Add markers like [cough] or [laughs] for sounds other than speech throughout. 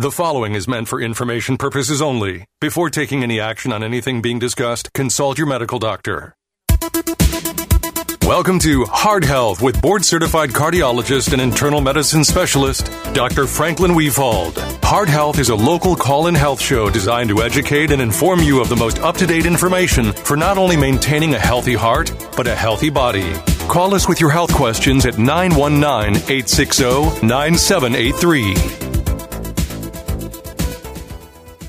The following is meant for information purposes only. Before taking any action on anything being discussed, consult your medical doctor. Welcome to Heart Health with board certified cardiologist and internal medicine specialist, Dr. Franklin Wefald. Heart Health is a local call in health show designed to educate and inform you of the most up to date information for not only maintaining a healthy heart, but a healthy body. Call us with your health questions at 919 860 9783.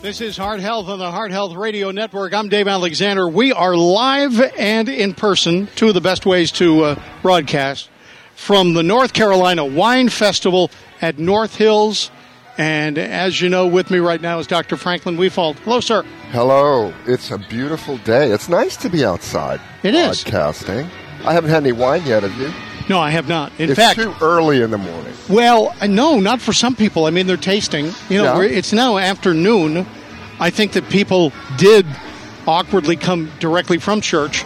This is Heart Health on the Heart Health Radio Network. I'm Dave Alexander. We are live and in person, two of the best ways to uh, broadcast, from the North Carolina Wine Festival at North Hills. And as you know, with me right now is Dr. Franklin Wefald. Hello, sir. Hello. It's a beautiful day. It's nice to be outside. It is. Podcasting. I haven't had any wine yet, have you? No, I have not. In it's fact, too early in the morning. Well, uh, no, not for some people. I mean, they're tasting. You know, Yeah. it's now afternoon. I think that people did awkwardly come directly from church,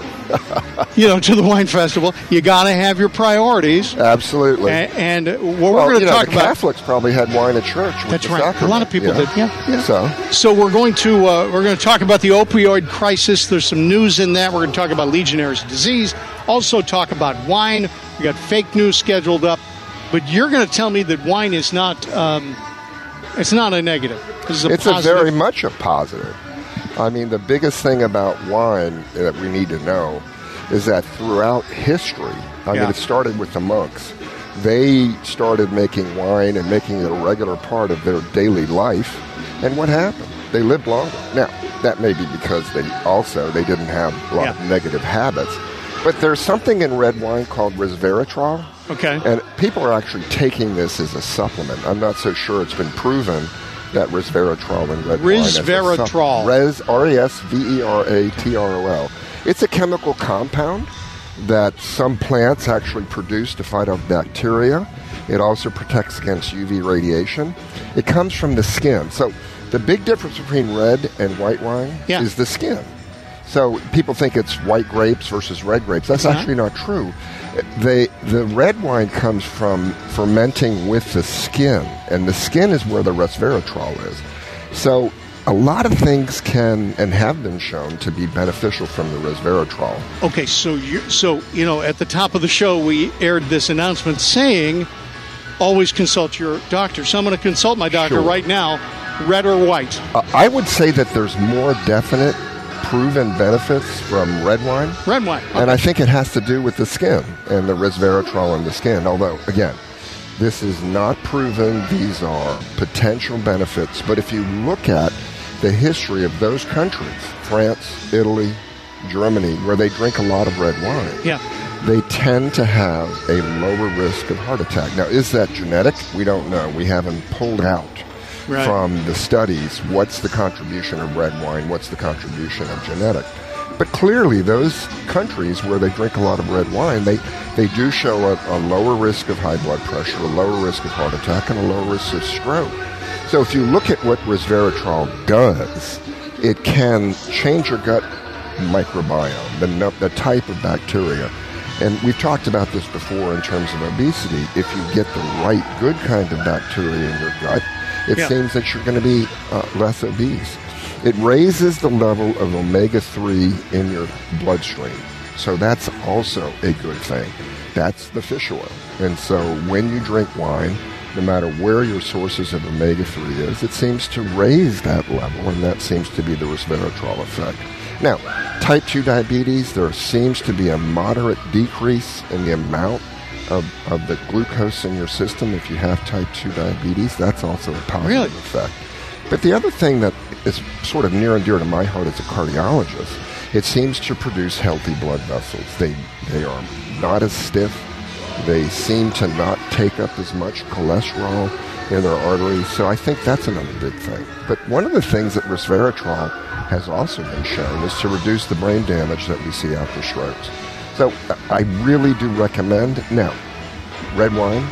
you know, to the wine festival. You got to have your priorities. Absolutely. A- And what we're going to talk the about. Catholics probably had wine at church. That's the right. A lot of people did. Yeah, yeah. So, So we're going to uh, we're going to talk about the opioid crisis. There's some news in that. We're going to talk about Legionnaire's disease. Also talk about wine. We got fake news scheduled up, but you're going to tell me that wine is not um, it's not a negative. This is a it's a very much a positive. I mean, the biggest thing about wine that we need to know is that throughout history, I Yeah. mean, it started with the monks. They started making wine and making it a regular part of their daily life. And what happened? They lived longer. Now, that may be because they also they didn't have a lot Yeah. of negative habits. But there's something in red wine called resveratrol. okay. And people are actually taking this as a supplement. I'm not so sure it's been proven that resveratrol in red wine Resveratrol. Res R E S V E R A T R O L. It's a chemical compound that some plants actually produce to fight off bacteria. It also protects against UV radiation. It comes from the skin. So the big difference between red and white wine Yeah. is the skin. So people think it's white grapes versus red grapes. That's Uh-huh. actually not true. They, the red wine comes from fermenting with the skin, and the skin is where the resveratrol is. So a lot of things can and have been shown to be beneficial from the resveratrol. Okay, so you so you know at the top of the show we aired this announcement saying always consult your doctor. So I'm going to consult my doctor Sure. right now, red or white. Uh, I would say that there's more definite proven benefits from red wine. Red wine. And I think it has to do with the skin and the resveratrol in the skin. Although, again, this is not proven. These are potential benefits. But if you look at the history of those countries, France, Italy, Germany, where they drink a lot of red wine, Yeah. they tend to have a lower risk of heart attack. Now, is that genetic? We don't know. We haven't pulled out Right. from the studies what's the contribution of red wine, what's the contribution of genetic. But clearly, those countries where they drink a lot of red wine, they, they do show a, a lower risk of high blood pressure, a lower risk of heart attack, and a lower risk of stroke. So if you look at what resveratrol does, it can change your gut microbiome, the, the type of bacteria. And we've talked about this before in terms of obesity. If you get the right, good kind of bacteria in your gut, it Yeah. seems that you're going to be uh, less obese. It raises the level of omega 3 in your bloodstream. So that's also a good thing. That's the fish oil. And so when you drink wine, no matter where your sources of omega 3 is, it seems to raise that level, and that seems to be the resveratrol effect. Now, type 2 diabetes, there seems to be a moderate decrease in the amount of, of the glucose in your system if you have type 2 diabetes. That's also a positive Really? effect. But the other thing that is sort of near and dear to my heart as a cardiologist, it seems to produce healthy blood vessels. They, they are not as stiff. They seem to not take up as much cholesterol in their arteries. So I think that's another big thing. But one of the things that resveratrol has also been shown is to reduce the brain damage that we see after strokes. So I really do recommend now red wine.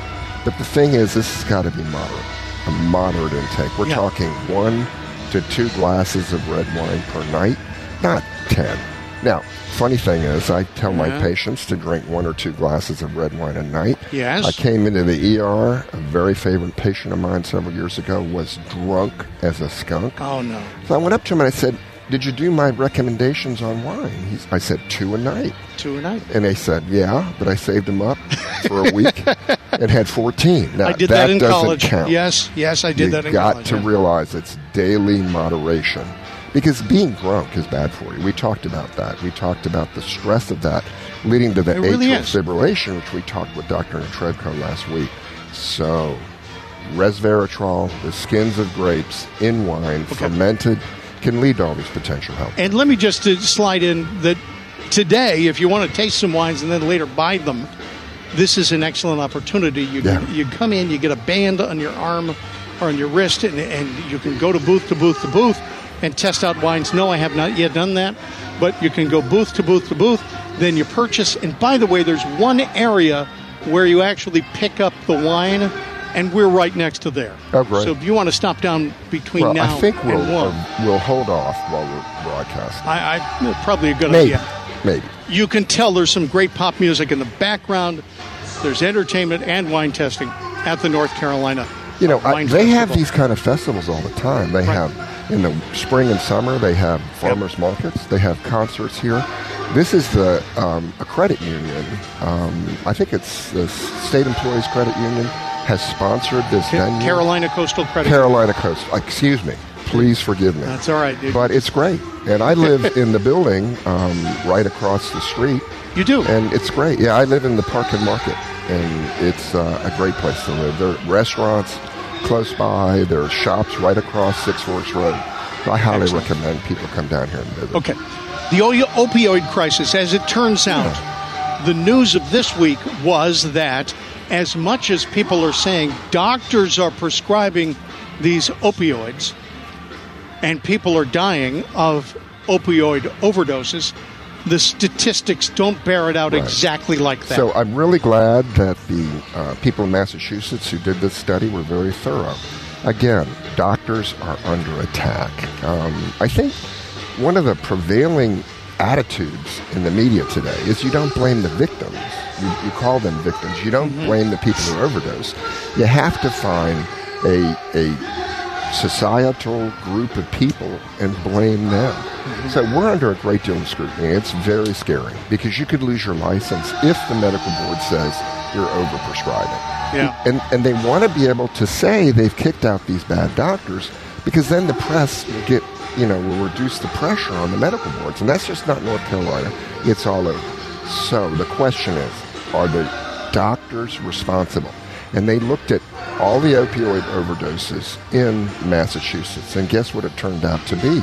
But the thing is, this has got to be moderate, a moderate intake. We're Yeah. talking one to two glasses of red wine per night, not ten. Now, funny thing is, I tell my patients to drink one or two glasses of red wine a night. Yes. I came into the ER. A very favorite patient of mine several years ago was drunk as a skunk. Oh no. So I went up to him and I said, "Did you do my recommendations on wine?" He's, I said, two a night." Two a night. And they said, "Yeah," but I saved them up for a week and had 14. [laughs] Now, I did that, in doesn't college. Count. Yes, yes, I did you that in got to yeah. realize it's daily moderation because being drunk is bad for you. We talked about that. We talked about the stress of that leading to the really atrial is. fibrillation, which we talked with Dr. Netrebko last week. So, resveratrol, the skins of grapes in wine, fermented, can lead to all these potential health. And let me just uh, slide in that today, if you want to taste some wines and then later buy them, this is an excellent opportunity. You Yeah. you come in, you get a band on your arm or on your wrist, and, and you can go to booth to booth to booth and test out wines. No, I have not yet done that, but you can go booth to booth to booth. Then you purchase. And by the way, there's one area where you actually pick up the wine, and we're right next to there. Oh, great. So if you want to stop down between Well, now I think we'll, and one, uh, we'll hold off while we're broadcasting. I, I probably a good Maybe. idea. Maybe. You can tell there's some great pop music in the background. There's entertainment and wine testing at the North Carolina. You know, I, they have these kind of festivals all the time. They have in the spring and summer. They have farmers markets. They have concerts here. This is the um, a credit union. Um, I think it's the State Employees Credit Union has sponsored this venue. Carolina Coastal Credit. Carolina Coast. Excuse me. Please forgive me. That's all right, dude. But it's great, and I live in the building um, right across the street. you do. And it's great. Yeah, I live in the Park and Market, and it's uh, a great place to live. There are restaurants close by. There are shops right across Six Forks Road. I highly Excellent. recommend people come down here and visit. Okay. The opioid crisis, as it turns out, the news of this week was that as much as people are saying doctors are prescribing these opioids and people are dying of opioid overdoses, the statistics don't bear it out Right. exactly like that. So I'm really glad that the uh, people in Massachusetts who did this study were very thorough. Again, doctors are under attack. Um, I think one of the prevailing attitudes in the media today is you don't blame the victims. You, you call them victims. You don't mm-hmm. blame the people who overdose. You have to find a, a societal group of people and blame them. Mm-hmm. So we're under a great deal of scrutiny. It's very scary because you could lose your license if the medical board says you're overprescribing. Yeah. And and they want to be able to say they've kicked out these bad doctors because then the press will get you know will reduce the pressure on the medical boards and that's just not North Carolina. It's all over. So the question is, are the doctors responsible? And they looked at all the opioid overdoses in Massachusetts, and guess what it turned out to be?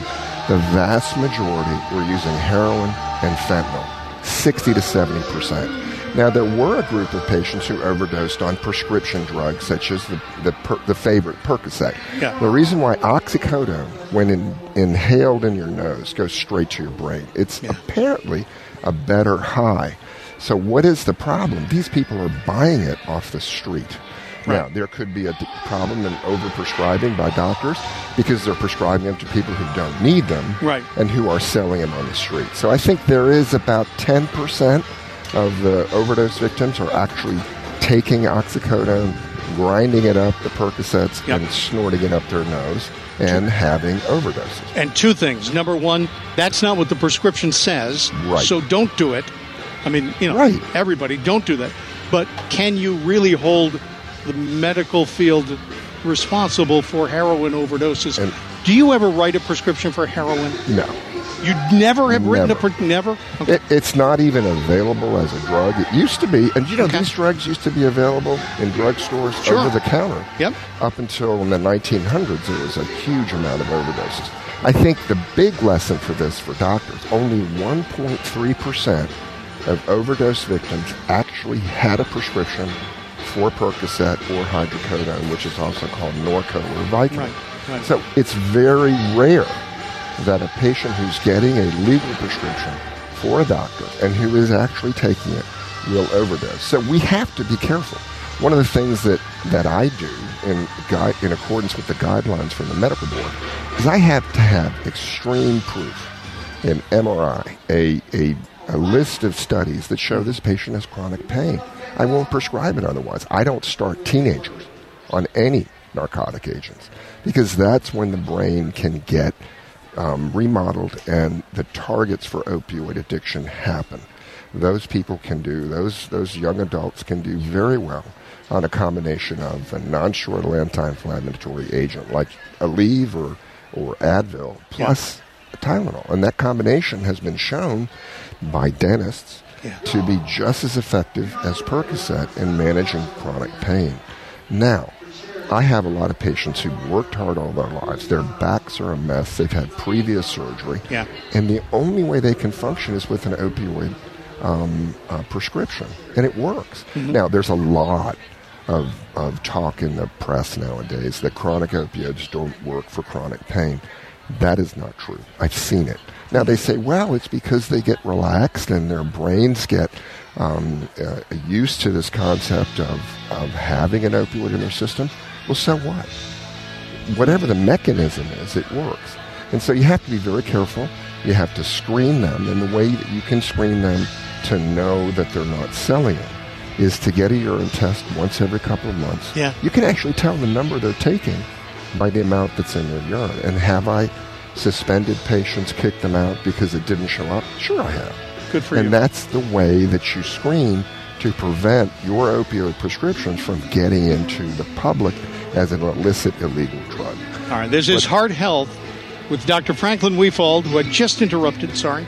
The vast majority were using heroin and fentanyl, 60 to 70 percent. Now, there were a group of patients who overdosed on prescription drugs, such as the, the, per, the favorite Percocet. Yeah. The reason why oxycodone, when in, inhaled in your nose, goes straight to your brain, it's apparently a better high. So, what is the problem? These people are buying it off the street. Right. Now, there could be a d- problem in overprescribing by doctors because they're prescribing them to people who don't need them Right. and who are selling them on the street. So I think there is about 10% of the overdose victims are actually taking oxycodone, grinding it up, the Percocets, Yep. and snorting it up their nose and having overdoses. And two things. Number one, that's not what the prescription says. Right. So don't do it. I mean, you know, Right. everybody, don't do that. But can you really hold the medical field responsible for heroin overdoses? And- do you ever write a prescription for heroin? No. You never have written a Never. pre- never. Okay. It, it's not even available as a drug. It used to be, and you know, Okay. these drugs used to be available in drugstores Sure. over the counter. Yep. Up until in the 1900s, there was a huge amount of overdoses. I think the big lesson for this for doctors only 1.3% of overdose victims actually had a prescription for Percocet or hydrocodone, which is also called Norco or Vicodin. Right, right. So it's very rare that a patient who's getting a legal prescription for a doctor and who is actually taking it will overdose. So we have to be careful. One of the things that, that I do in, gui- in accordance with the guidelines from the medical board is I have to have extreme proof an MRI, a, a, a list of studies that show this patient has chronic pain. I won't prescribe it otherwise. I don't start teenagers on any narcotic agents because that's when the brain can get um, remodeled and the targets for opioid addiction happen. Those people can do, those, those young adults can do very well on a combination of a non-steroidal anti-inflammatory agent like Aleve or, or Advil plus yeah. Tylenol. And that combination has been shown by dentists yeah. to be just as effective as Percocet in managing chronic pain. Now, I have a lot of patients who've worked hard all their lives. Their backs are a mess. They've had previous surgery. Yeah. And the only way they can function is with an opioid um, uh, prescription. And it works. Mm-hmm. Now, there's a lot of, of talk in the press nowadays that chronic opioids don't work for chronic pain. That is not true. I've seen it. Now, they say, well, it's because they get relaxed and their brains get um, uh, used to this concept of, of having an opioid in their system. Well, so what? Whatever the mechanism is, it works. And so you have to be very careful. You have to screen them, and the way that you can screen them to know that they're not selling Is to get a urine test once every couple of months. Yeah. You can actually tell the number they're taking by the amount that's in their urine. And have I suspended patients, kicked them out because it didn't show up? Sure, I have. Good for and you. And that's the way that you screen to prevent your opioid prescriptions from getting into the public as an illicit illegal drug. All right, this is Heart Health with Dr. Franklin Wefald, who I just interrupted, sorry.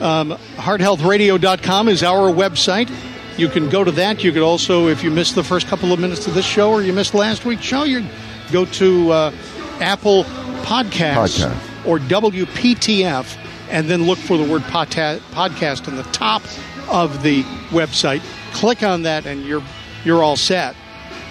Um, hearthealthradio.com is our website. You can go to that. You could also, if you missed the first couple of minutes of this show or you missed last week's show, you go to uh, Apple Podcasts Podcast. or WPTF and then look for the word podcast in the top of the website. Click on that and you're you're all set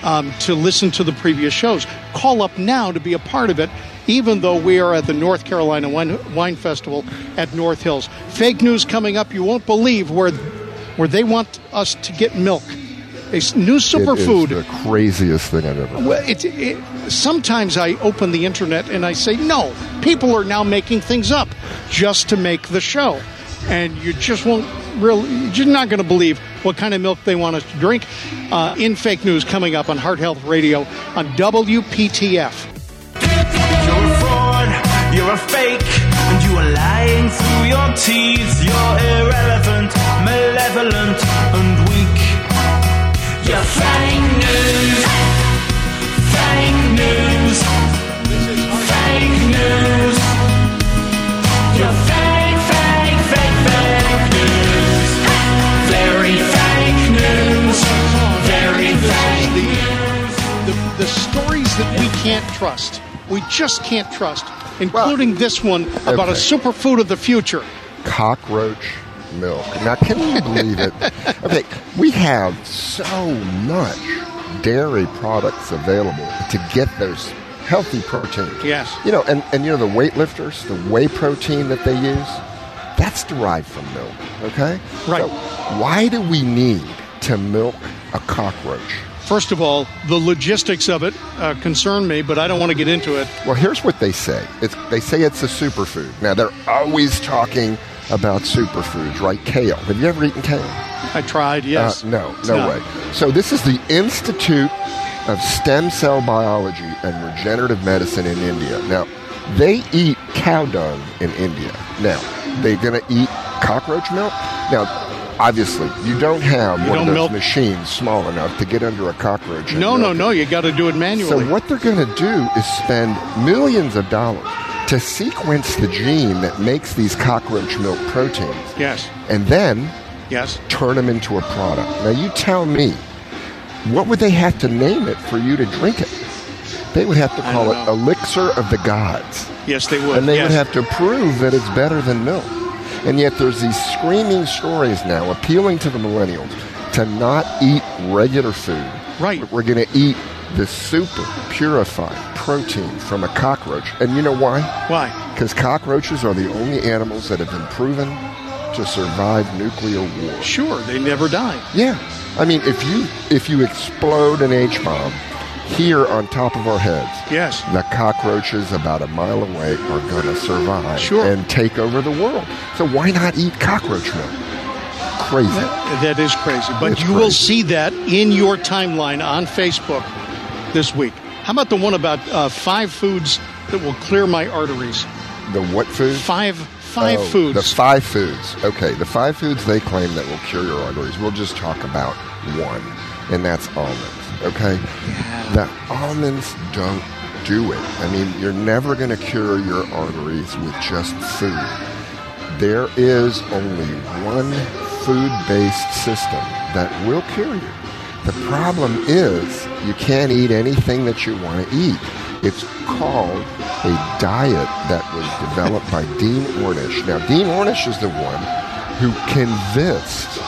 um, to listen to the previous shows. Call up now to be a part of it, even though we are at the North Carolina Wine, Wine Festival at North Hills. Fake news coming up. You won't believe where where they want us to get milk. A new superfood. The craziest thing I've ever. Well, it, it, sometimes I open the internet and I say, no, people are now making things up just to make the show, and you just won't really. You're not going to believe what kind of milk they want us to drink. Uh, in fake news coming up on Heart Health Radio on WPTF. You're a fraud, you're a fake, and you are lying through your teeth. You're irrelevant, malevolent, and weak. You're fake news, trust. We just can't trust, including this one about a superfood of the future. cockroach milk. Now, can you believe it? [laughs] Okay, we have so much dairy products available to get those healthy proteins. Yes. You know, and, and you know the weightlifters, the whey protein that they use, that's derived from milk. Okay. Right. So why do we need to milk a cockroach? First of all, the logistics of it uh, concern me, but I don't want to get into it. Well, here's what they say. It's, they say it's a superfood. Now they're always talking about superfoods, right? Kale. Have you ever eaten kale? I tried, yes. Uh, no, It's no way. So this is the Institute of Stem Cell Biology and Regenerative Medicine in India. Now, they eat cow dung in India. Now, they're going to eat cockroach milk. Now, obviously, you don't have You one don't of those milk- machines small enough to get under a cockroach. No, no, it. no. You got to do it manually. So what they're going to do is spend millions of dollars to sequence the gene that makes these cockroach milk proteins, Yes, and then yes. turn them into a product. Now you tell me, what would they have to name it for you to drink it? They would have to call it know. elixir of the gods. Yes, they would. And they yes. would have to prove that it's better than milk. And yet there's these screaming stories now appealing to the millennials to not eat regular food. Right. We're going to eat the super purified protein from a cockroach. And you know why? Why? Because cockroaches are the only animals that have been proven to survive nuclear war. Sure, they never die. Yeah. I mean, if you if you explode an H bomb here on top of our heads. Yes. The cockroaches about a mile away are going to survive Sure. and take over the world. So why not eat cockroach milk? Crazy. That- that is crazy. But It's you will see that in your timeline on Facebook this week. How about the one about uh, five foods that will clear my arteries? The what food? Five five Oh, foods. The five foods. Okay, the five foods they claim that will cure your arteries. We'll just talk about one, and that's almonds. Okay, the almonds don't do it. I mean, you're never going to cure your arteries with just food. There is only one food-based system that will cure you. The problem is you can't eat anything that you want to eat. It's called a diet that was developed by Dean Ornish. Now, Dean Ornish is the one who convinced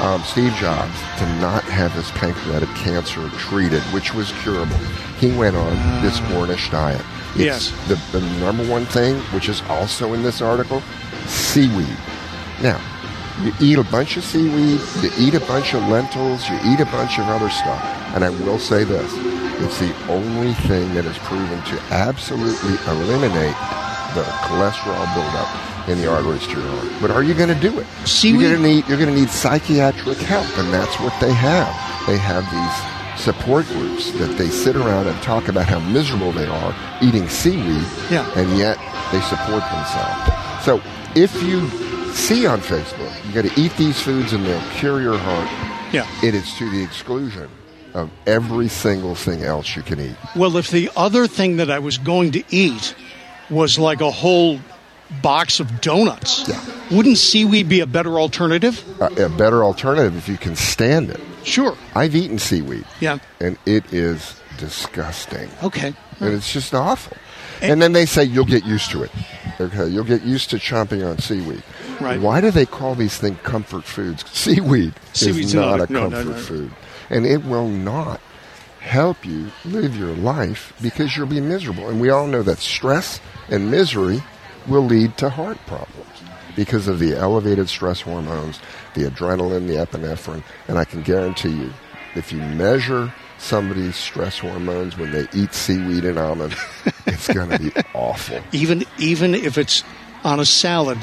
um, Steve Jobs to not have his pancreatic cancer treated, which was curable. He went on this Ornish diet. It's Yes. the, the number one thing, which is also in this article, seaweed. Now, you eat a bunch of seaweed, you eat a bunch of lentils, you eat a bunch of other stuff. And I will say this it's the only thing that is proven to absolutely eliminate the cholesterol buildup in the arteries to your heart. But are you going to do it? Seaweed? You're going to need you're going to need psychiatric help, and that's what they have. They have these support groups that they sit around and talk about how miserable they are eating seaweed, Yeah. and yet they support themselves. So if you see on Facebook, you got to eat these foods and they'll cure your heart. yeah. It is to the exclusion of every single thing else you can eat. Well, if the other thing that I was going to eat was like a whole box of donuts, Yeah. wouldn't seaweed be a better alternative? Uh, a better alternative if you can stand it. Sure. I've eaten seaweed, Yeah. and it is disgusting. Okay. and it's just awful. And then they say you'll get used to it. Okay, you'll get used to chomping on seaweed. Right. Why do they call these things comfort foods? Seaweed Seaweed's is not, not- a no, comfort no, no. food, and it will not help you live your life because you'll be miserable. And we all know that stress and misery will lead to heart problems because of the elevated stress hormones, the adrenaline, the epinephrine, and I can guarantee you, if you measure somebody's stress hormones when they eat seaweed and almonds, [laughs] it's going to be awful. Even even if it's on a salad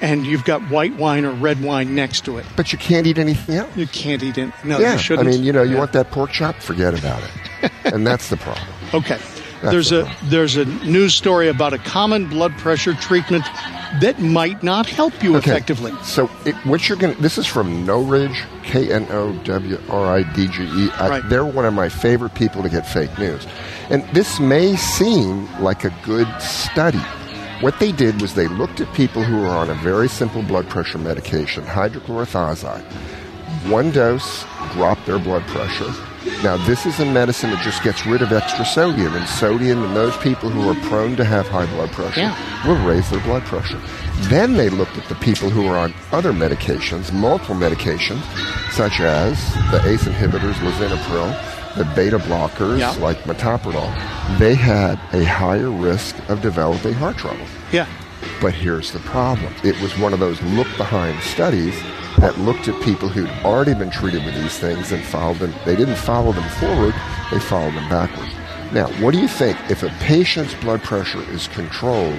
and you've got white wine or red wine next to it, But you can't eat anything else. you can't eat it. No, yeah, you I shouldn't. I mean, you know, you Yeah. want that pork chop? Forget about it. and that's the problem. [laughs] Okay. That's there's a problem. there's a news story about a common blood pressure treatment that might not help you Okay. effectively. So, it, what you're going to, this is from Knowridge, K N O W R I D G E. Right. They're one of my favorite people to get fake news. And this may seem like a good study. What they did was they looked at people who were on a very simple blood pressure medication, hydrochlorothiazide. One dose dropped their blood pressure. Now, this is a medicine that just gets rid of extra sodium, and sodium in those people who are prone to have high blood pressure Yeah. will raise their blood pressure. Then they looked at the people who are on other medications, multiple medications, such as the ACE inhibitors, lisinopril, the beta blockers Yeah. like metoprolol. They had a higher risk of developing heart trouble. Yeah. But here's the problem. It was one of those look behind studies that looked at people who'd already been treated with these things and followed them. They didn't follow them forward, they followed them backward. Now, what do you think if a patient's blood pressure is controlled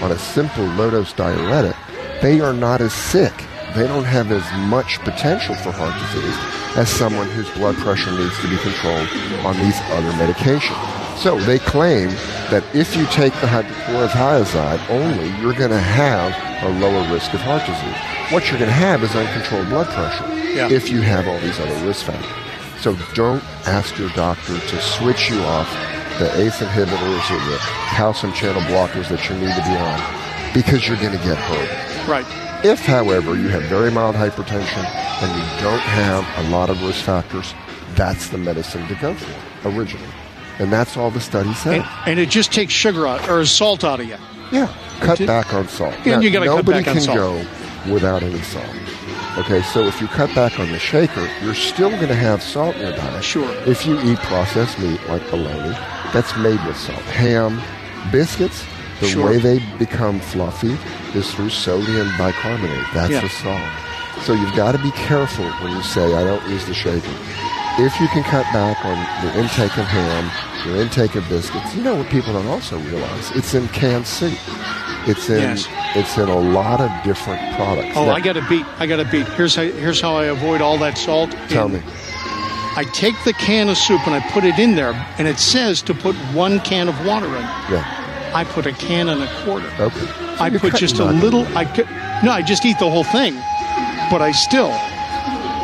on a simple low dose diuretic? They are not as sick. They don't have as much potential for heart disease as someone whose blood pressure needs to be controlled on these other medications. So they claim that if you take the hydrochlorothiazide only, you're going to have a lower risk of heart disease. What you're going to have is uncontrolled blood pressure Yeah. if you have all these other risk factors. So don't ask your doctor to switch you off the ACE inhibitors or the calcium channel blockers that you need to be on because you're going to get hurt. Right. If, however, you have very mild hypertension and you don't have a lot of risk factors, that's the medicine to go for originally. And that's all the study said. And, and it just takes sugar out or salt out of you. Yeah, cut back on salt. And you gotta cut nobody back on can go without any salt. Okay, so if you cut back on the shaker, you're still going to have salt in your diet. Sure. If you eat processed meat like bologna, that's made with salt. Ham, biscuits, the Sure. way they become fluffy is through sodium bicarbonate. That's Yeah. the salt. So you've got to be careful when you say, I don't use the shaker. if you can cut back on the intake of ham, your intake of biscuits, you know what people don't also realize? It's in canned soup. It's in Yes. it's in a lot of different products. Oh, Now, I got a beat. I got a beat. Here's how, here's how I avoid all that salt. tell in- me. I take the can of soup and I put it in there, and it says to put one can of water in. Yeah. I put a can and a quarter. Okay. I put just a little. I could, no, I just eat the whole thing, but I still.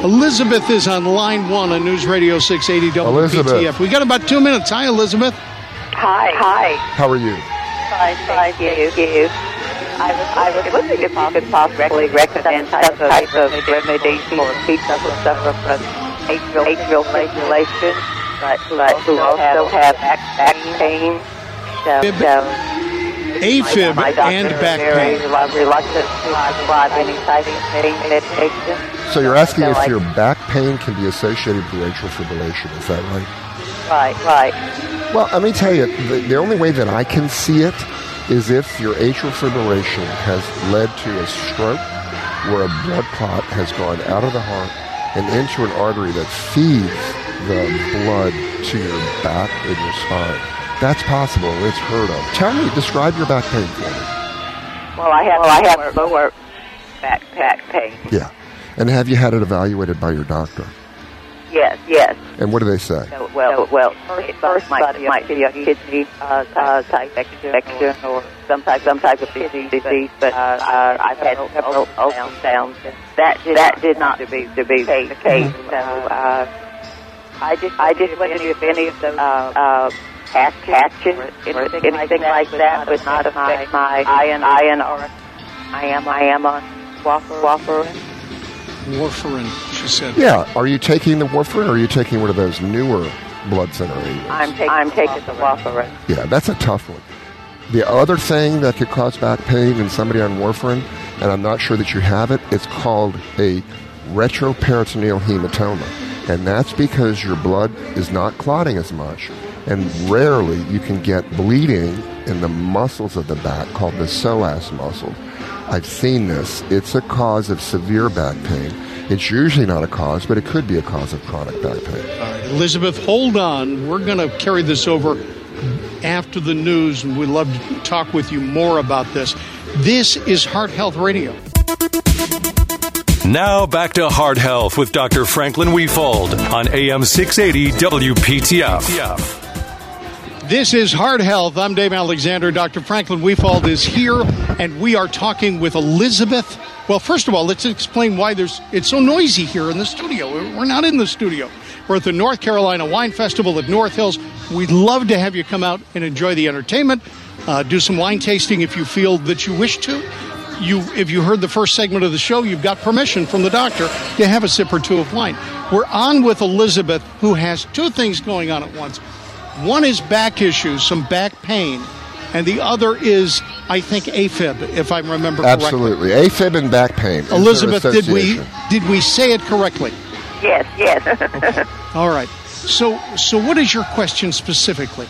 Elizabeth is on line one on News Radio 680 WPTF. We got about two minutes. Hi, Elizabeth. Hi, hi. How are you? Fine, thank you. you. I was, I was wondering if you could possibly recommend some type of remedy for people who suffer from atrial, atrial fibrillation, but, but who also have back, back pain. So, Fib- so AFib my doctor and is back very pain. reluctant to prescribe any type of pain medication. So you're asking So if I- your back pain can be associated with atrial fibrillation. Is that right? Right, right. Well, let me tell you, the, the only way that I can see it is if your atrial fibrillation has led to a stroke where a blood clot has gone out of the heart and into an artery that feeds the blood to your back and your spine. That's possible. It's heard of. Tell me, describe your back pain for me. Well, I have, well, I have lower back, back pain. Yeah. And have you had it evaluated by your doctor? Yes, yes. And what do they say? So, well, well, first, first might, might be a kidney uh, uh, type infection or some type, some type of disease. disease but uh, uh, I've had several ultrasounds. That did, that did not to be to be the case. So uh, I just I just wondered if any of those uh, uh, patch, patches or anything, anything like that would not affect my IN, INR. I am I am on Waffer Waffer. Warfarin, she said. Yeah. Are you taking the warfarin or are you taking one of those newer blood center agents? I'm taking I'm taking the Waffer. Yeah, that's a tough one. The other thing that could cause back pain in somebody on warfarin, and I'm not sure that you have it, it's called a retroperitoneal hematoma. And that's because your blood is not clotting as much. And rarely you can get bleeding in the muscles of the back called the psoas muscle. I've seen this. It's a cause of severe back pain. It's usually not a cause, but it could be a cause of chronic back pain. All right, Elizabeth, hold on. We're going to carry this over after the news, and we'd love to talk with you more about this. This is Heart Health Radio. Now back to Heart Health with Dr. Franklin Wefald on AM 680 WPTF. This is Heart Health. I'm Dave Alexander. Dr. Franklin Wefald is here, and we are talking with Elizabeth. Well, first of all, let's explain why there's it's so noisy here in the studio. We're not in the studio. We're at the North Carolina Wine Festival at North Hills. We'd love to have you come out and enjoy the entertainment. Uh, do some wine tasting if you feel that you wish to. You, if you heard the first segment of the show, you've got permission from the doctor to have a sip or two of wine. We're on with Elizabeth, who has two things going on at once. One is back issues, some back pain, and the other is, I think, AFib, if I remember correctly. Absolutely. AFib and back pain. Is there an Elizabeth, did we did we say it correctly? Yes, yes. okay. [laughs] All right. So, so what is your question specifically?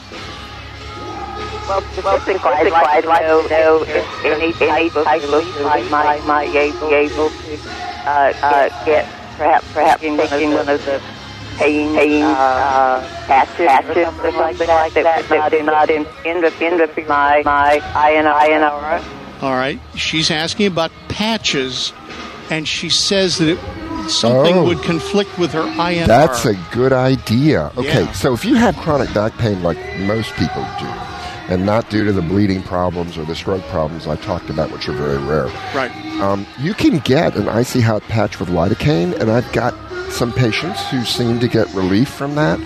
Well, specifically, I'd like to know if any type of solution I might, might be able to uh, uh, get, perhaps, perhaps taking one of the pain, pain uh, patches, patches or something like that, that, that would not in, interfere my, my INR. All right. She's asking about patches, and she says that it, something Oh. would conflict with her INR. That's a good idea. Okay, Yeah. so if you have chronic back pain like most people do, and not due to the bleeding problems or the stroke problems I talked about, which are very rare, right. um, you can get an icy hot patch with lidocaine, and I've got some patients who seem to get relief from that.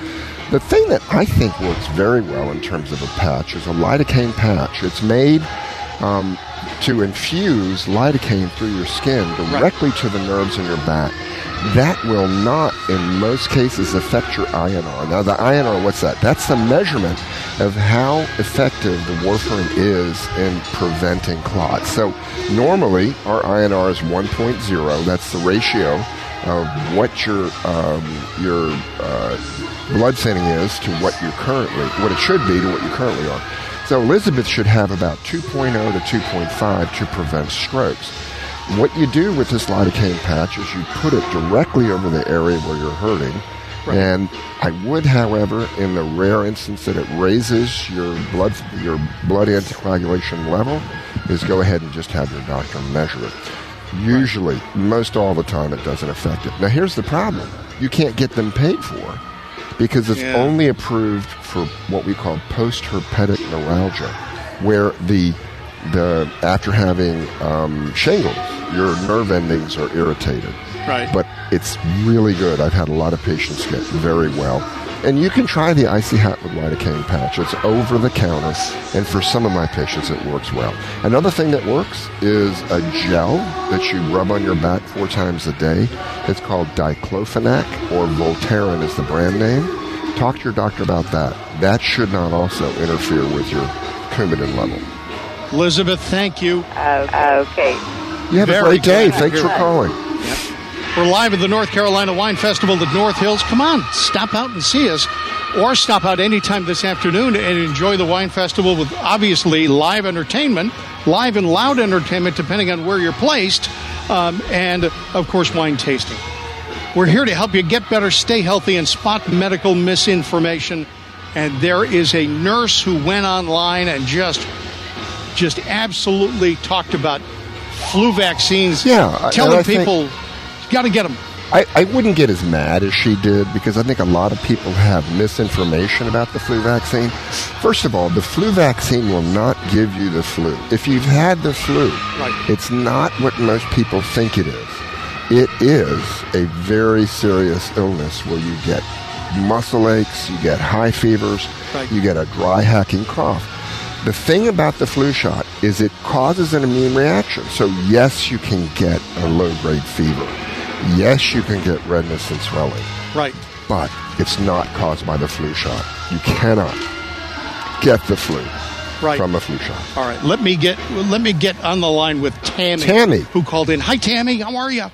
The thing that I think works very well in terms of a patch is a lidocaine patch. It's made um, to infuse lidocaine through your skin directly to the nerves in your back. That will not, in most cases, affect your INR. Now, the INR, what's that? That's the measurement of how effective the warfarin is in preventing clots. So, normally, our INR is 1.0. That's the ratio of what your um, your uh, blood thinning is to what you're currently, what it should be to what you currently are. So Elizabeth should have about 2.0 to 2.5 to prevent strokes. What you do with this lidocaine patch is you put it directly over the area where you're hurting, Right. And I would, however, in the rare instance that it raises your blood your blood anticoagulation level, is go ahead and just have your doctor measure it. Usually, most all the time, it doesn't affect it. Now, here's the problem: you can't get them paid for because it's Yeah. only approved for what we call post-herpetic neuralgia, where the the after having um, shingles, your nerve endings are irritated. Right. But it's really good. I've had a lot of patients get very well. And you can try the icy hot with lidocaine patch. It's over the counter, and for some of my patients, it works well. Another thing that works is a gel that you rub on your back four times a day. It's called diclofenac, or Voltaren is the brand name. Talk to your doctor about that. That should not also interfere with your Coumadin level. Elizabeth, thank you. Uh, okay. You have Very a great day. good. Thanks for calling. We're live at the North Carolina Wine Festival at North Hills. Come on, stop out and see us, or stop out anytime this afternoon and enjoy the wine festival with obviously live entertainment, live and loud entertainment, depending on where you're placed, um, and of course, wine tasting. We're here to help you get better, stay healthy, and spot medical misinformation. And there is a nurse who went online and just, just absolutely talked about flu vaccines. Yeah, telling I think- people, got to get them. I, I wouldn't get as mad as she did because I think a lot of people have misinformation about the flu vaccine. First of all, the flu vaccine will not give you the flu. If you've had the flu, Right. it's not what most people think it is. It is a very serious illness where you get muscle aches, you get high fevers, Right. you get a dry hacking cough. The thing about the flu shot is it causes an immune reaction. So yes, you can get a low grade fever. Yes, you can get redness and swelling, Right. but it's not caused by the flu shot. You cannot get the flu Right. from a flu shot. All right. Let me get let me get on the line with Tammy. Tammy. who called in. Hi, Tammy. How are you?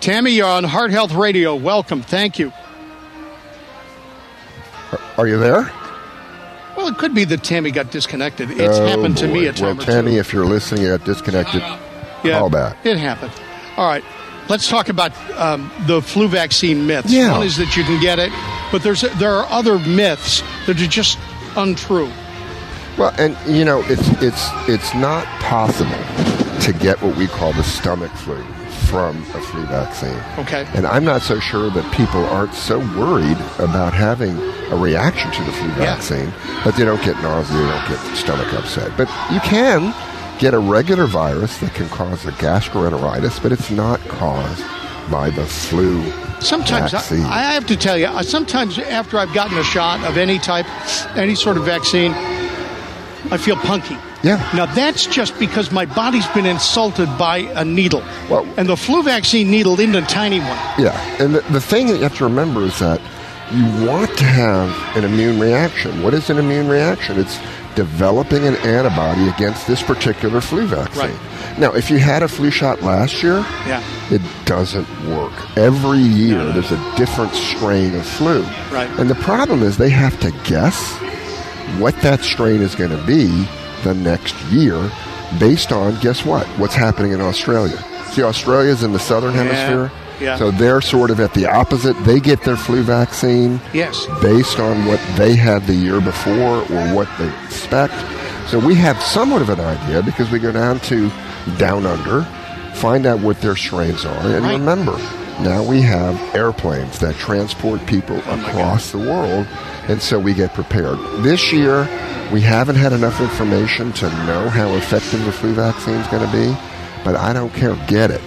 Tammy, you're on Heart Health Radio. Welcome. Thank you. Are you there? Well, it could be that Tammy got disconnected. It's Oh, happened to me boy. a time Well, Tammy, two. if you're listening, you got disconnected. Yeah, Call back. It happened. All right. Let's talk about um, the flu vaccine myths. Yeah. One is that you can get it, but there's there are other myths that are just untrue. Well, and you know, it's it's it's not possible to get what we call the stomach flu from a flu vaccine. Okay. And I'm not so sure that people aren't so worried about having a reaction to the flu Yeah. vaccine that they don't get nausea, they don't get stomach upset. But you can get a regular virus that can cause a gastroenteritis, but it's not caused by the flu Sometimes I. I have to tell you, sometimes after I've gotten a shot of any type, any sort of vaccine, I feel punky. Yeah. Now that's just because my body's been insulted by a needle. Well- and the flu vaccine needle isn't a tiny one. Yeah, and the, the thing that you have to remember is that you want to have an immune reaction. What is an immune reaction? It's developing an antibody against this particular flu vaccine. Right. Now, if you had a flu shot last year, Yeah. it doesn't work. Every year, No, no, no. there's a different strain of flu. Right. And the problem is they have to guess what that strain is going to be the next year based on, guess what? What's happening in Australia. See, Australia's in the southern hemisphere. Yeah. So they're sort of at the opposite. They get their flu vaccine Yes. based on what they had the year before or what they expect. So we have somewhat of an idea because we go down to down under, find out what their strains are, and Right. remember, now we have airplanes that transport people Oh across the world, and so we get prepared. This year, we haven't had enough information to know how effective the flu vaccine is going to be, but I don't care. Get it.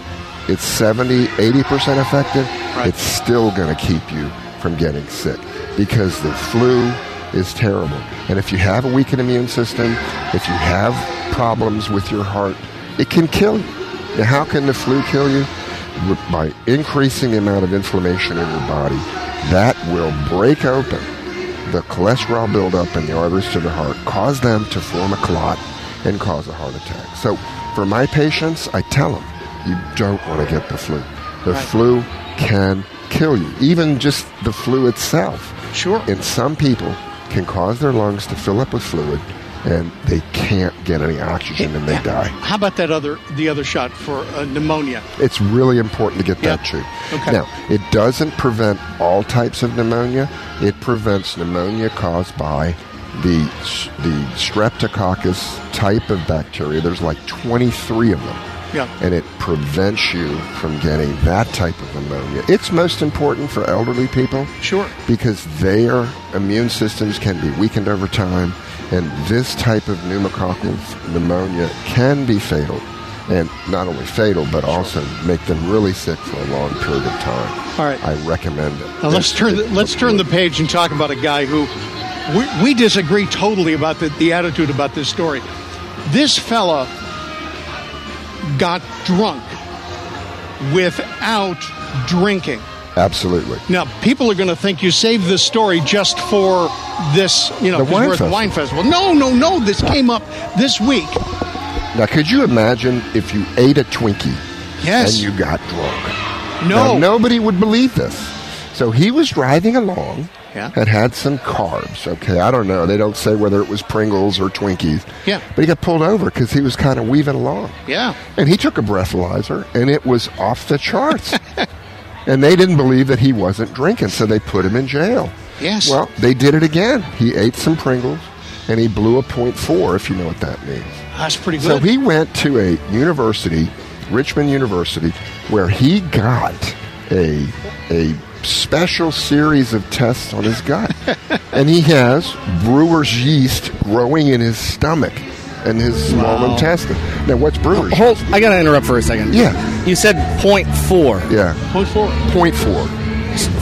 It's 70, 80% effective. Right. It's still going to keep you from getting sick because the flu is terrible. And if you have a weakened immune system, if you have problems with your heart, it can kill you. Now, how can the flu kill you? By increasing the amount of inflammation in your body. That will break open the cholesterol buildup in the arteries to the heart, cause them to form a clot, and cause a heart attack. So, for my patients, I tell them, you don't want to get the flu. The Right. flu can kill you. Even just the flu itself Sure. in some people can cause their lungs to fill up with fluid and they can't get any oxygen and they die. How about that other the other shot for uh, pneumonia? It's really important to get Yeah. that too. Okay. Now, it doesn't prevent all types of pneumonia. It prevents pneumonia caused by the the streptococcus type of bacteria. There's like 23 of them. Yeah. And it prevents you from getting that type of pneumonia. It's most important for elderly people Sure. because their immune systems can be weakened over time, and this type of pneumococcal pneumonia can be fatal. And not only fatal, but also make them really sick for a long period of time. All right. I recommend it. Now let's It's- turn the, let's turn the page and talk about a guy who we, we disagree totally about the, the attitude about this story. This fella got drunk without drinking. Absolutely. Now, people are going to think you saved this story just for this, you know, The wine we're at the festival. wine festival. No, no, no. This came up this week. Now, could you imagine if you ate a Twinkie Yes. and you got drunk? no. Now, nobody would believe this. So he was driving along, Yeah. had had some carbs. Okay, I don't know. They don't say whether it was Pringles or Twinkies. Yeah. But he got pulled over because he was kind of weaving along. Yeah. And he took a breathalyzer, and it was off the charts. [laughs] and they didn't believe that he wasn't drinking, so they put him in jail. Yes. Well, they did it again. He ate some Pringles, and he blew a point four, if you know what that means. That's pretty good. So he went to a university, Richmond University, where he got a a special series of tests on his gut, [laughs] and he has brewer's yeast growing in his stomach and his small Wow. intestine. Now, what's brewer's Hold, yeast? I gotta interrupt for a second. Yeah. You said 0.4. Yeah, Point four. point four.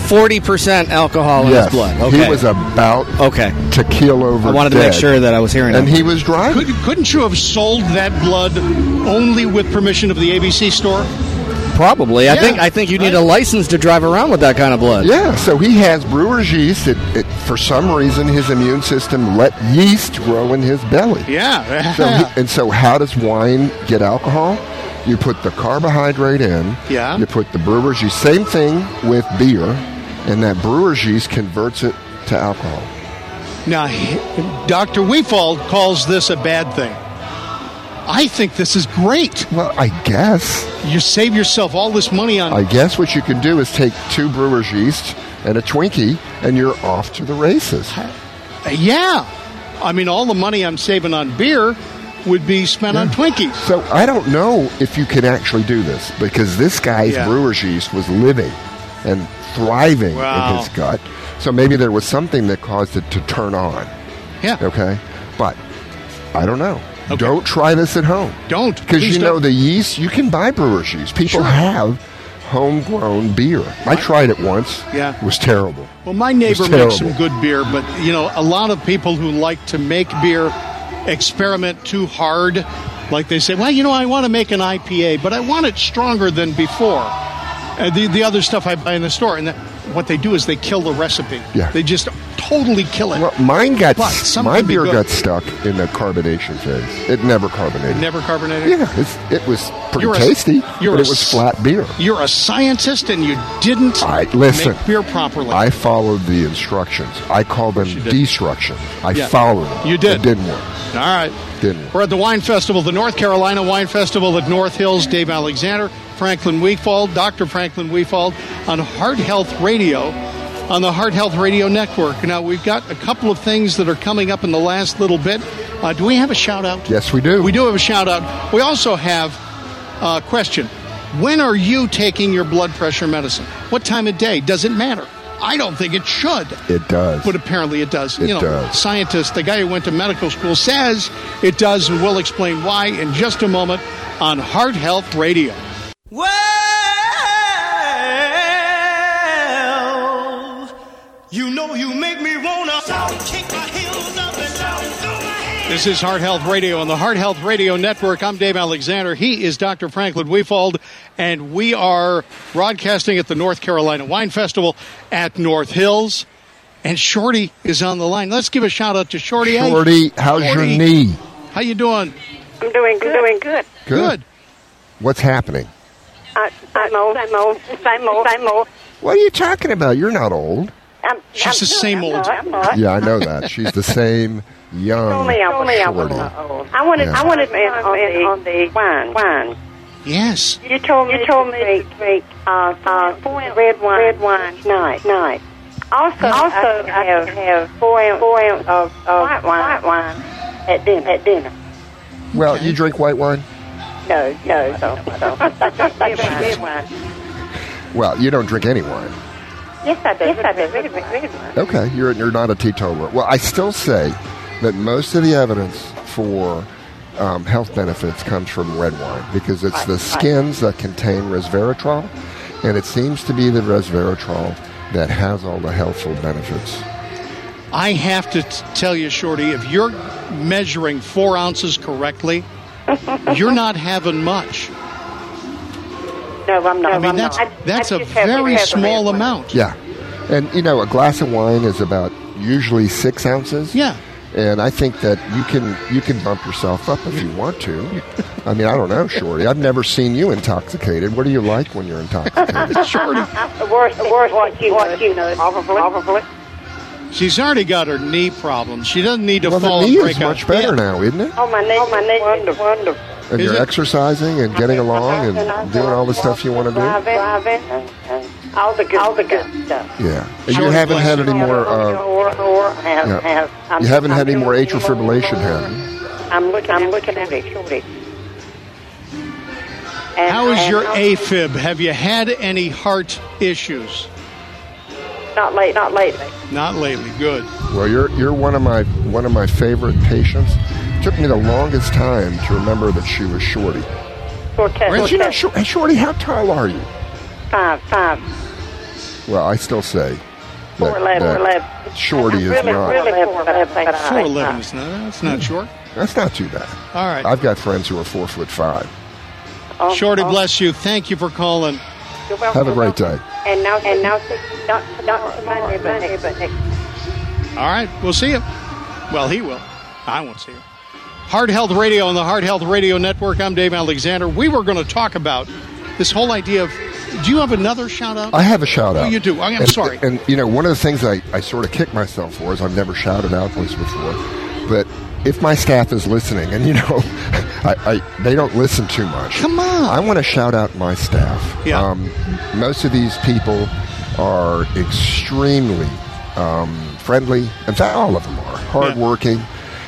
40% alcohol in yes, his blood. Okay. he was about okay. to keel over. I wanted to make sure that I was hearing and it. he was driving. Could, couldn't you have sold that blood only with permission of the ABC store? Probably. I Yeah, think I think you need a license to drive around with that kind of blood. Yeah, so he has brewer's yeast. It, it, for some reason, his immune system let yeast grow in his belly. Yeah. So he, and so, how does wine get alcohol? You put the carbohydrate in. Yeah. You put the brewer's yeast. Same thing with beer, and that brewer's yeast converts it to alcohol. now, Dr. Wefald calls this a bad thing. I think this is great. Well, I guess. You save yourself all this money on. I guess what you can do is take two brewer's yeast and a Twinkie, and you're off to the races. yeah. I mean, all the money I'm saving on beer would be spent on Twinkies. So I don't know if you can actually do this because this guy's Yeah. brewer's yeast was living and thriving Wow. in his gut. So maybe there was something that caused it to turn on. Yeah. Okay, but I don't know. Okay. Don't try this at home Don't. because you know don't. the yeast. You can buy brewer's yeast. People Sure. have homegrown beer. I tried it once. Yeah. it was terrible. Well, my neighbor makes some good beer, but you know, a lot of people who like to make beer experiment too hard. Like they say, well, you know, I want to make an IPA, but I want it stronger than before. Uh, the the other stuff I buy in the store, and that, what they do is they kill the recipe. Yeah. they just totally kill it. Well, mine got my be beer got stuck in the carbonation phase. It never carbonated. Never carbonated. Yeah, it's, it was pretty You're a- tasty, you're but a it was flat beer. You're a scientist, and you didn't I listen. make beer properly. I followed the instructions. I call them destruction. I Yeah. followed them. You did. It didn't work. All right. Didn't work. We're at the Wine Festival, the North Carolina Wine Festival at North Hills. Dave Alexander, Franklin Wefald, Dr. Franklin Wefald on Heart Health Radio, on the Heart Health Radio Network. Now, we've got a couple of things that are coming up in the last little bit. Uh, do we have a shout out? Yes, we do. We do have a shout out. We also have a question. When are you taking your blood pressure medicine? What time of day? Does it matter? I don't think it should. It does. But apparently it does. It you know, does. scientist, the guy who went to medical school says it does, and we'll explain why in just a moment on Heart Health Radio. Well, you know you make me wanna kick my heels up and down, throw my hands. This is Heart Health Radio on the Heart Health Radio Network. I'm Dave Alexander. He is Dr. Franklin Wefald, and we are broadcasting at the North Carolina Wine Festival at North Hills. And Shorty is on the line. Let's give a shout out to Shorty. Hey, Shorty, how's Shorty. your knee? How you doing? I'm doing good. Doing good. Good. What's happening? Uh, I'm old. I'm old. I'm old. I'm old. What are you talking about? You're not old. I'm, She's I'm the same I'm old. not, not. Yeah, I know that. She's the same young Told me I was shorty. old. I wanted, Yeah. I wanted to on the, on the wine, wine. Yes. You told me, you told me to make uh, uh, four ounce red wine, red wine night, night. Also, also, I have, have four ounce, four ounce of, of white wine, white wine at dinner, at dinner. Well, you drink white wine? No, no, so, so. I drink red wine, red wine. Well, you don't drink any wine. Yes, I do. Yes, I do. Red wine, red wine. Okay, you're you're not a teetotaler. Well, I still say that most of the evidence for um, health benefits comes from red wine because it's the skins that contain resveratrol, and it seems to be the resveratrol that has all the healthful benefits. I have to t- tell you, Shorty, if you're measuring four ounces correctly, you're not having much. No, I'm not. I mean, I'm that's not. That's I a just have to very have the small wine. amount. Yeah, and you know, a glass of wine is about usually six ounces. Yeah. And I think that you can you can bump yourself up if you want to. I mean, I don't know, Shorty. I've never seen you intoxicated. What do you like when you're intoxicated? [laughs] Shorty, [laughs] The worst, the worst, what you, what you know, probably, probably. She's already got her knee problems. She doesn't need to well, fall the and knee break is much better Yeah. now, isn't it? Oh, my knee, oh, my knee, wonderful, wonderful. And Is you're it? exercising and getting along and doing all the stuff you want to do. Driving, driving, and, and all the good, all the good stuff. Yeah. And you haven't had any more. Uh, or, or have, yeah. you haven't had any more atrial fibrillation, have you? I'm looking, I'm looking at it, shorty. How is your AFib? Have you had any heart issues? Not late, not lately. Not lately. Good. Well, you're you're one of my one of my favorite patients. It took me the longest time to remember that she was Shorty. For test, Really? But you know, hey, Shorty, how tall are you? five, five, Well, I still say four, that, eleven, that four, eleven. Shorty is really, not. really four, eleven, but I- Four eleven is not. That's not hmm. short. That's not too bad. All right. I've got friends who are four foot five. Oh, Shorty, oh, bless you. Thank you for calling. You're welcome, Have a great day. And now, and now, not, not tomorrow, but next, but next. All right, we'll see you. Well, he will. I won't see you. Heart Health Radio on the Heart Health Radio Network. I'm Dave Alexander. We were going to talk about this whole idea of. Do you have another shout out? I have a shout oh, out. Oh, you do. I'm and, sorry. And you know, one of the things I, I sort of kick myself for is I've never shouted out this before. But if my staff is listening, and you know, [laughs] I, I they don't listen too much. Come on. I want to shout out my staff. Yeah. Um, most of these people are extremely um, friendly. In fact, all of them are hardworking.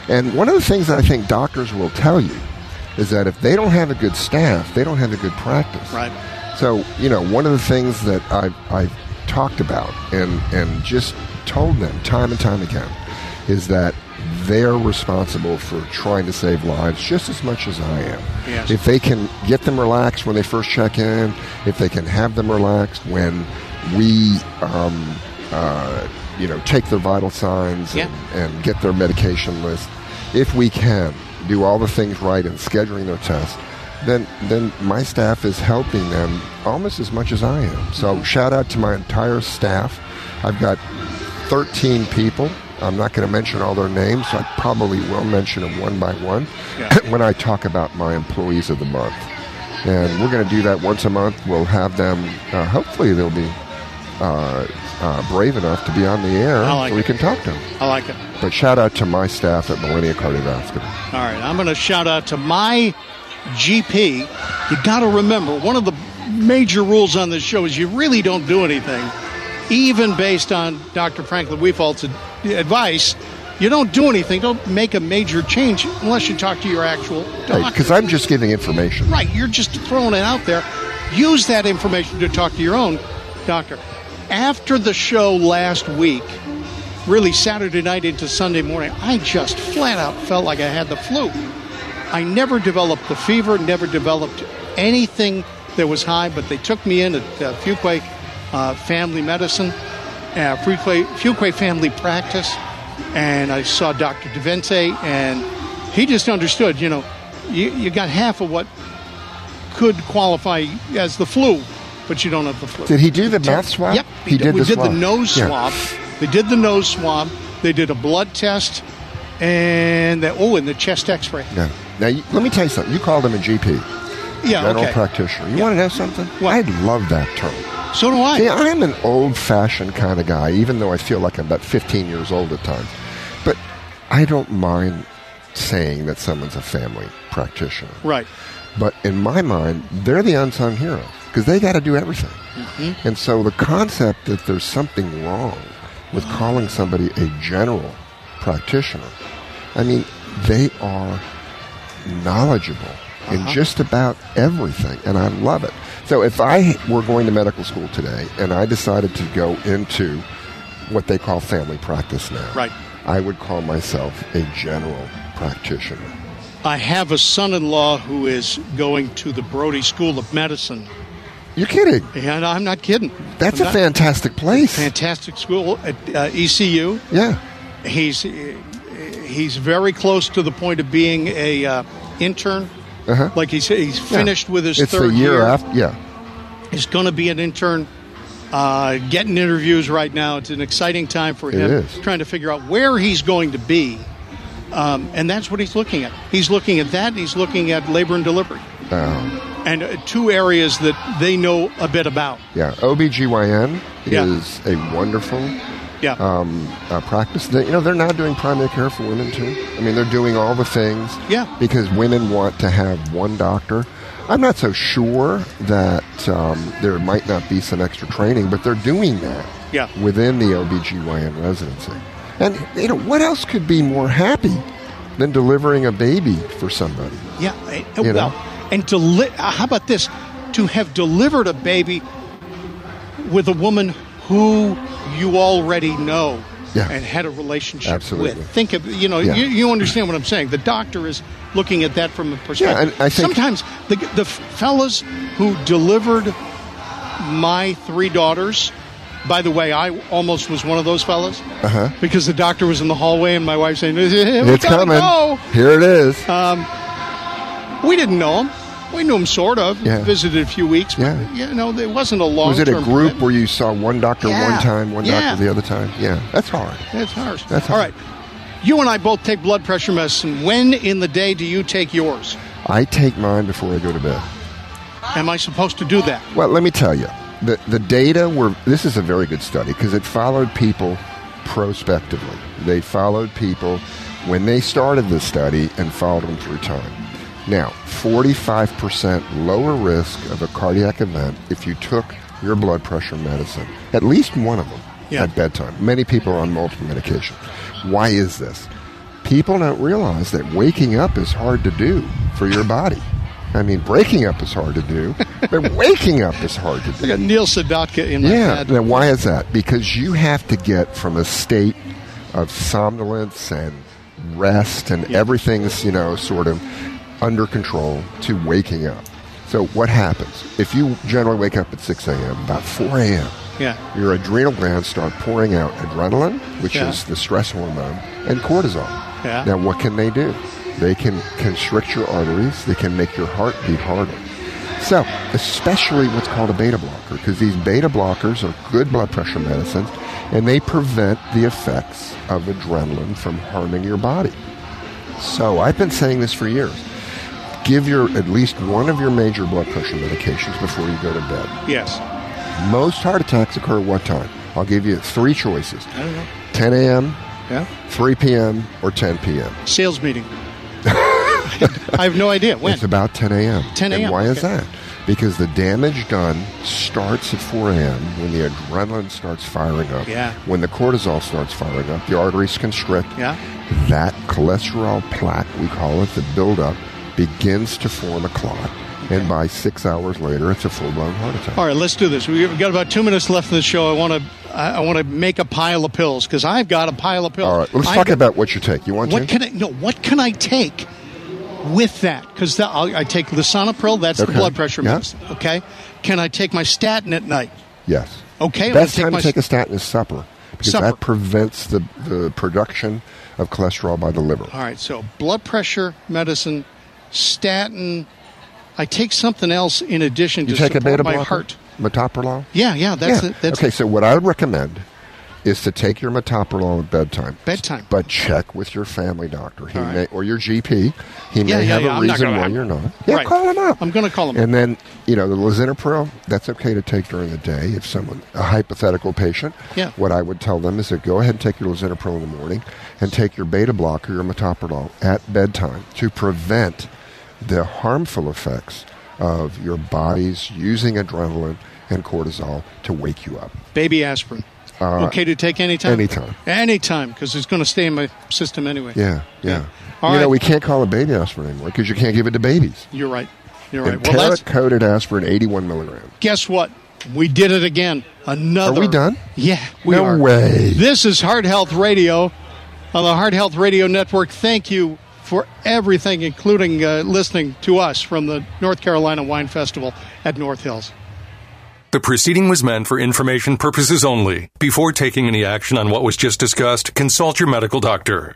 And one of the things that I think doctors will tell you is that if they don't have a good staff, they don't have a good practice. Right. So, you know, one of the things that I've, I've talked about and, and just told them time and time again is that they're responsible for trying to save lives just as much as I am. Yes. If they can get them relaxed when they first check in, if they can have them relaxed when we, um, uh, you know, take their vital signs Yeah. and, and get their medication list, if we can do all the things right in scheduling their tests, then then my staff is helping them almost as much as I am. So shout out to my entire staff. I've got 13 people. I'm not going to mention all their names. I probably will mention them one by one Yeah. [clears throat] when I talk about my employees of the month. And we're going to do that once a month. We'll have them. Uh, hopefully, they'll be uh, uh, brave enough to be on the air like so we it. can talk to them. I like it. But shout out to my staff at Millennia Cardiovascular. All right, I'm going to shout out to my GP. You got to remember, one of the major rules on this show is you really don't do anything, even based on Dr. Franklin Wefald's advice. You don't do anything. Don't make a major change unless you talk to your actual doctor. Because I'm just giving information. Right, you're just throwing it out there. Use that information to talk to your own doctor. After the show last week, really Saturday night into Sunday morning, I just flat out felt like I had the flu. I never developed the fever, never developed anything that was high, but they took me in at uh, Fuquay uh, Family Medicine, uh, Fuquay, Family Practice, and I saw Dr. DeVente, and he just understood, you know, you, you got half of what could qualify as the flu, but you don't have the flu. Did he do the mouth swab? Yep, He did we the did swab. the nose Yeah. swab. They did the nose swab. They did a blood test, and the, oh, and the chest X-ray. Yeah. Now, you, let me tell you something. You called him a GP, Yeah, general okay. practitioner. You want to know something? What? I love that term. So do I. See, I'm an old fashioned kind of guy, even though I feel like I'm about 15 years old at times. But I don't mind saying that someone's a family practitioner. Right. But in my mind, they're the unsung hero because they got to do everything. Mm-hmm. And so the concept that there's something wrong with calling somebody a general practitioner, I mean, they are knowledgeable in Uh-huh. just about everything, and I love it. So if I were going to medical school today and I decided to go into what they call family practice now, Right. I would call myself a general practitioner. I have a son-in-law who is going to the Brody School of Medicine, You're kidding. and I'm not kidding. That's I'm a not- fantastic place. fantastic school at uh, ECU. Yeah. He's he's very close to the point of being a uh, intern. Uh-huh. Like he's he's Yeah. finished with his it's third the year, after. Yeah. He's going to be an intern. Uh, getting interviews right now. It's an exciting time for him. is. Trying to figure out where he's going to be, um, and that's what he's looking at. He's looking at that. He's looking at labor and delivery, Um, and uh, two areas that they know a bit about. yeah. OBGYN Yeah. is a wonderful Yeah. um, uh, practice. They, you know, they're now doing primary care for women too. I mean, they're doing all the things. Yeah. Because women want to have one doctor. I'm not so sure that um, there might not be some extra training, but they're doing that Yeah. within the OBGYN residency. And, you know, what else could be more happy than delivering a baby for somebody? Yeah, You well, know? and deli- uh, how about this? To have delivered a baby with a woman who you already know Yeah. and had a relationship Absolutely. with. Think of you know Yeah. you, you understand what I'm saying. The doctor is looking at that from a perspective. and I think- sometimes the the fellas who delivered my three daughters. By the way, I almost was one of those fellas Uh-huh. because the doctor was in the hallway and my wife saying, "It's coming. go." Here it is. We didn't know him. We knew him sort of. Yeah. Visited a few weeks. But, Yeah. You know, it wasn't a long. Was it a group where you saw one doctor Yeah. one time, one Yeah. doctor the other time? Yeah, that's hard. That's ours. That's all all right. You and I both take blood pressure medicine. When in the day do you take yours? I take mine before I go to bed. Am I supposed to do that? Well, let me tell you, the the data were. This is a very good study because it followed people prospectively. They followed people when they started the study and followed them through time. Now, 45% lower risk of a cardiac event if you took your blood pressure medicine, at least one of them, Yeah. at bedtime. Many people are on multiple medications. Why is this? People don't realize that waking up is hard to do for your body. I mean, breaking up is hard to do, [laughs] but waking up is hard to do. I got Neil Sedaka in my Yeah. head. Now, why is that? Because you have to get from a state of somnolence and rest and Yeah. everything's, you know, sort of under control to waking up. So, what happens? If you generally wake up at 6 a.m., about 4 a.m., Yeah. your adrenal glands start pouring out adrenaline, which Yeah. is the stress hormone, and cortisol. Yeah. Now, what can they do? They can constrict your arteries. They can make your heart beat harder. So, especially what's called a beta blocker, because these beta blockers are good blood pressure medicines, and they prevent the effects of adrenaline from harming your body. So, I've been saying this for years. Give your at least one of your major blood pressure medications before you go to bed. Yes. Most heart attacks occur at what time? I'll give you three choices I don't know. 10 a.m., Yeah. 3 p.m., or 10 p.m. Sales meeting. [laughs] I have no idea when. It's about 10 a.m. 10 a.m., And why is that? Because the damage done starts at 4 a.m. when the adrenaline starts firing up. Yeah. When the cortisol starts firing up, the arteries constrict. Yeah. That cholesterol plaque, we call it, the buildup, begins to form a clot. And by six hours later, it's a full blown heart attack. All right, let's do this. We've got about two minutes left in the show. I want to, I want to make a pile of pills because I've got a pile of pills. All right, let's talk got- about what you take. You want What to? can I? No, what can I take with that? Because I take lisinopril. That's the blood pressure Yeah. medicine. Okay. Can I take my statin at night? Yes. Okay. Best time my to take a statin is supper because Supper. that prevents the, the production of cholesterol by the liver. All right. So blood pressure medicine, statin. I take something else in addition You to take a support beta my heart. Metoprolol? Yeah, yeah. That's yeah. it. That's okay, so what I would recommend is to take your metoprolol at bedtime. Bedtime. But check with your family doctor. He right. may, or your GP. He Yeah, may yeah, have yeah, a reason why you're not. Yeah, Right. call him up. I'm going to call him. And then, you know, the lisinopril, that's okay to take during the day if someone, a hypothetical patient. Yeah. What I would tell them is that go ahead and take your lisinopril in the morning and take your beta blocker, your metoprolol, at bedtime to prevent the harmful effects of your body's using adrenaline and cortisol to wake you up. Baby aspirin. Uh, okay to take anytime? anytime. Anytime, because it's going to stay in my system anyway. Yeah, yeah. All you right. know, we can't call it baby aspirin anymore because you can't give it to babies. You're right. You're right. Well, coated aspirin, 81 milligrams. guess what? We did it again. Another. Are we done? Yeah, we no are. way. This is Heart Health Radio on the Heart Health Radio Network. Thank you for everything, including uh, listening to us from the North Carolina Wine Festival at North Hills. The proceeding was meant for information purposes only. Before taking any action on what was just discussed, consult your medical doctor.